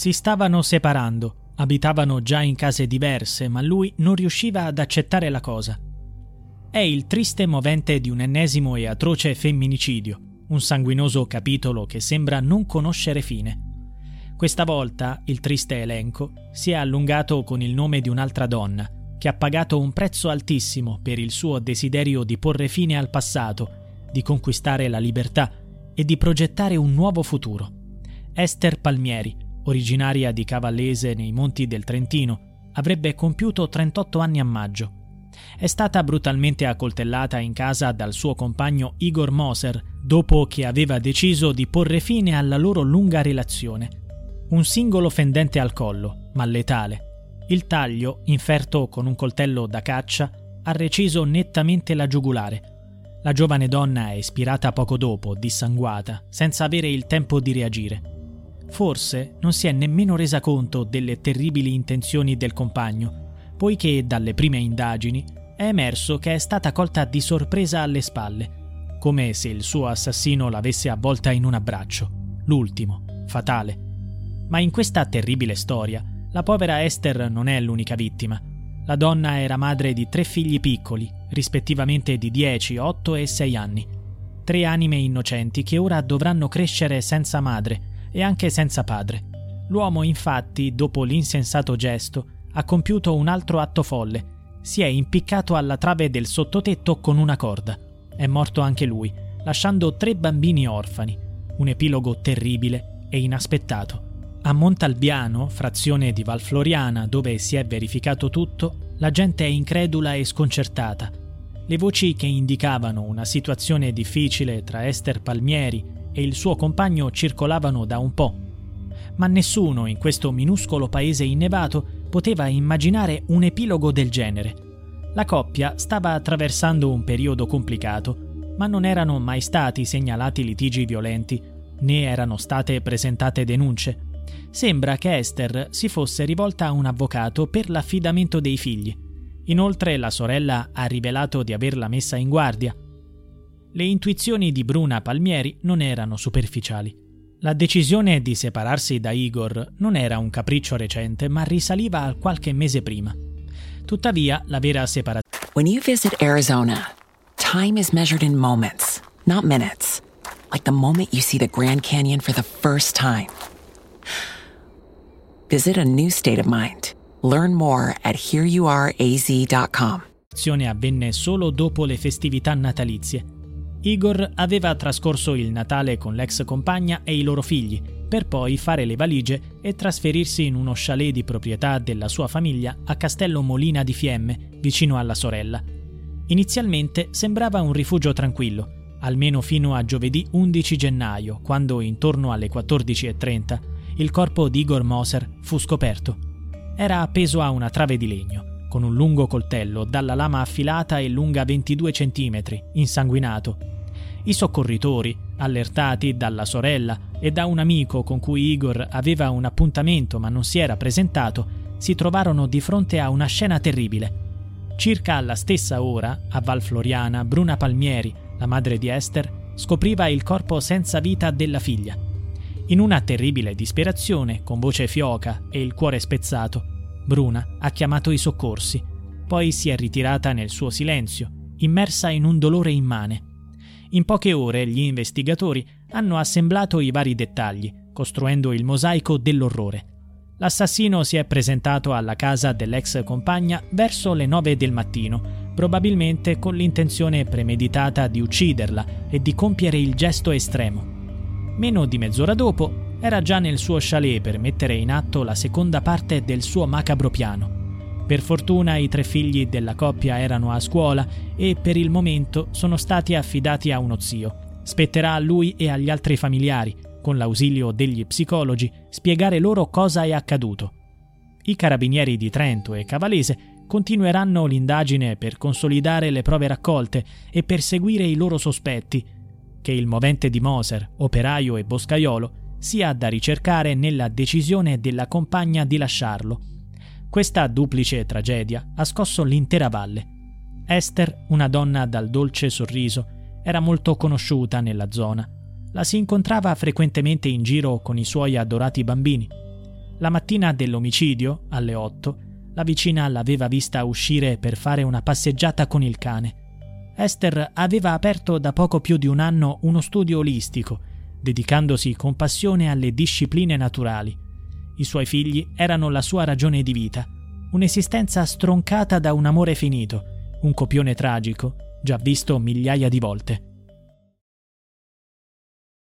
Si stavano separando, abitavano già in case diverse, ma lui non riusciva ad accettare la cosa. È il triste movente di un ennesimo e atroce femminicidio, un sanguinoso capitolo che sembra non conoscere fine. Questa volta il triste elenco si è allungato con il nome di un'altra donna, che ha pagato un prezzo altissimo per il suo desiderio di porre fine al passato, di conquistare la libertà e di progettare un nuovo futuro. Esther Palmieri, originaria di Cavallese nei monti del Trentino, avrebbe compiuto 38 anni a maggio. È stata brutalmente accoltellata in casa dal suo compagno Igor Moser dopo che aveva deciso di porre fine alla loro lunga relazione. Un singolo fendente al collo, ma letale, il taglio, inferto con un coltello da caccia, ha reciso nettamente la giugulare. La giovane donna è espirata poco dopo, dissanguata, senza avere il tempo di reagire. Forse non si è nemmeno resa conto delle terribili intenzioni del compagno, poiché dalle prime indagini è emerso che è stata colta di sorpresa alle spalle, come se il suo assassino l'avesse avvolta in un abbraccio, l'ultimo, fatale. Ma in questa terribile storia la povera Esther non è l'unica vittima. La donna era madre di tre figli piccoli, rispettivamente di 10, 8 e 6 anni. Tre anime innocenti che ora dovranno crescere senza madre e anche senza padre. L'uomo, infatti, dopo l'insensato gesto, ha compiuto un altro atto folle. Si è impiccato alla trave del sottotetto con una corda. È morto anche lui, lasciando tre bambini orfani. Un epilogo terribile e inaspettato. A Montalbiano, frazione di Valfloriana dove si è verificato tutto, la gente è incredula e sconcertata. Le voci che indicavano una situazione difficile tra Esther Palmieri e il suo compagno circolavano da un po'. Ma nessuno in questo minuscolo paese innevato poteva immaginare un epilogo del genere. La coppia stava attraversando un periodo complicato, ma non erano mai stati segnalati litigi violenti, né erano state presentate denunce. Sembra che Esther si fosse rivolta a un avvocato per l'affidamento dei figli. Inoltre la sorella ha rivelato di averla messa in guardia. Le intuizioni di Bruna Palmieri non erano superficiali. La decisione di separarsi da Igor non era un capriccio recente, ma risaliva a qualche mese prima. Tuttavia, la vera separazione. When you visit Arizona, time is measured in moments, not minutes. Like the moment you see the Grand Canyon for the first time. Visit a new state of mind. Learn more at hereyouareaz.com. avvenne solo dopo le festività natalizie. Igor aveva trascorso il Natale con l'ex compagna e i loro figli, per poi fare le valigie e trasferirsi in uno chalet di proprietà della sua famiglia a Castello Molina di Fiemme, vicino alla sorella. Inizialmente sembrava un rifugio tranquillo, almeno fino a giovedì 11 gennaio, quando intorno alle 14.30 il corpo di Igor Moser fu scoperto. Era appeso a una trave di legno, con un lungo coltello dalla lama affilata e lunga 22 cm, insanguinato. I soccorritori, allertati dalla sorella e da un amico con cui Igor aveva un appuntamento ma non si era presentato, si trovarono di fronte a una scena terribile. Circa alla stessa ora, a Val Floriana, Bruna Palmieri, la madre di Esther, scopriva il corpo senza vita della figlia. In una terribile disperazione, con voce fioca e il cuore spezzato, Bruna ha chiamato i soccorsi, poi si è ritirata nel suo silenzio, immersa in un dolore immane. In poche ore gli investigatori hanno assemblato i vari dettagli, costruendo il mosaico dell'orrore. L'assassino si è presentato alla casa dell'ex compagna verso le 9 del mattino, probabilmente con l'intenzione premeditata di ucciderla e di compiere il gesto estremo. Meno di mezz'ora dopo era già nel suo chalet per mettere in atto la seconda parte del suo macabro piano. Per fortuna i tre figli della coppia erano a scuola e per il momento sono stati affidati a uno zio. Spetterà a lui e agli altri familiari, con l'ausilio degli psicologi, spiegare loro cosa è accaduto. I carabinieri di Trento e Cavalese continueranno l'indagine per consolidare le prove raccolte e perseguire i loro sospetti, che il movente di Moser, operaio e boscaiolo, sia da ricercare nella decisione della compagna di lasciarlo. Questa duplice tragedia ha scosso l'intera valle. Esther, una donna dal dolce sorriso, era molto conosciuta nella zona. La si incontrava frequentemente in giro con i suoi adorati bambini. La mattina dell'omicidio, alle 8, la vicina l'aveva vista uscire per fare una passeggiata con il cane. Esther aveva aperto da poco più di un anno uno studio olistico, dedicandosi con passione alle discipline naturali. I suoi figli erano la sua ragione di vita, un'esistenza stroncata da un amore finito, un copione tragico, già visto migliaia di volte.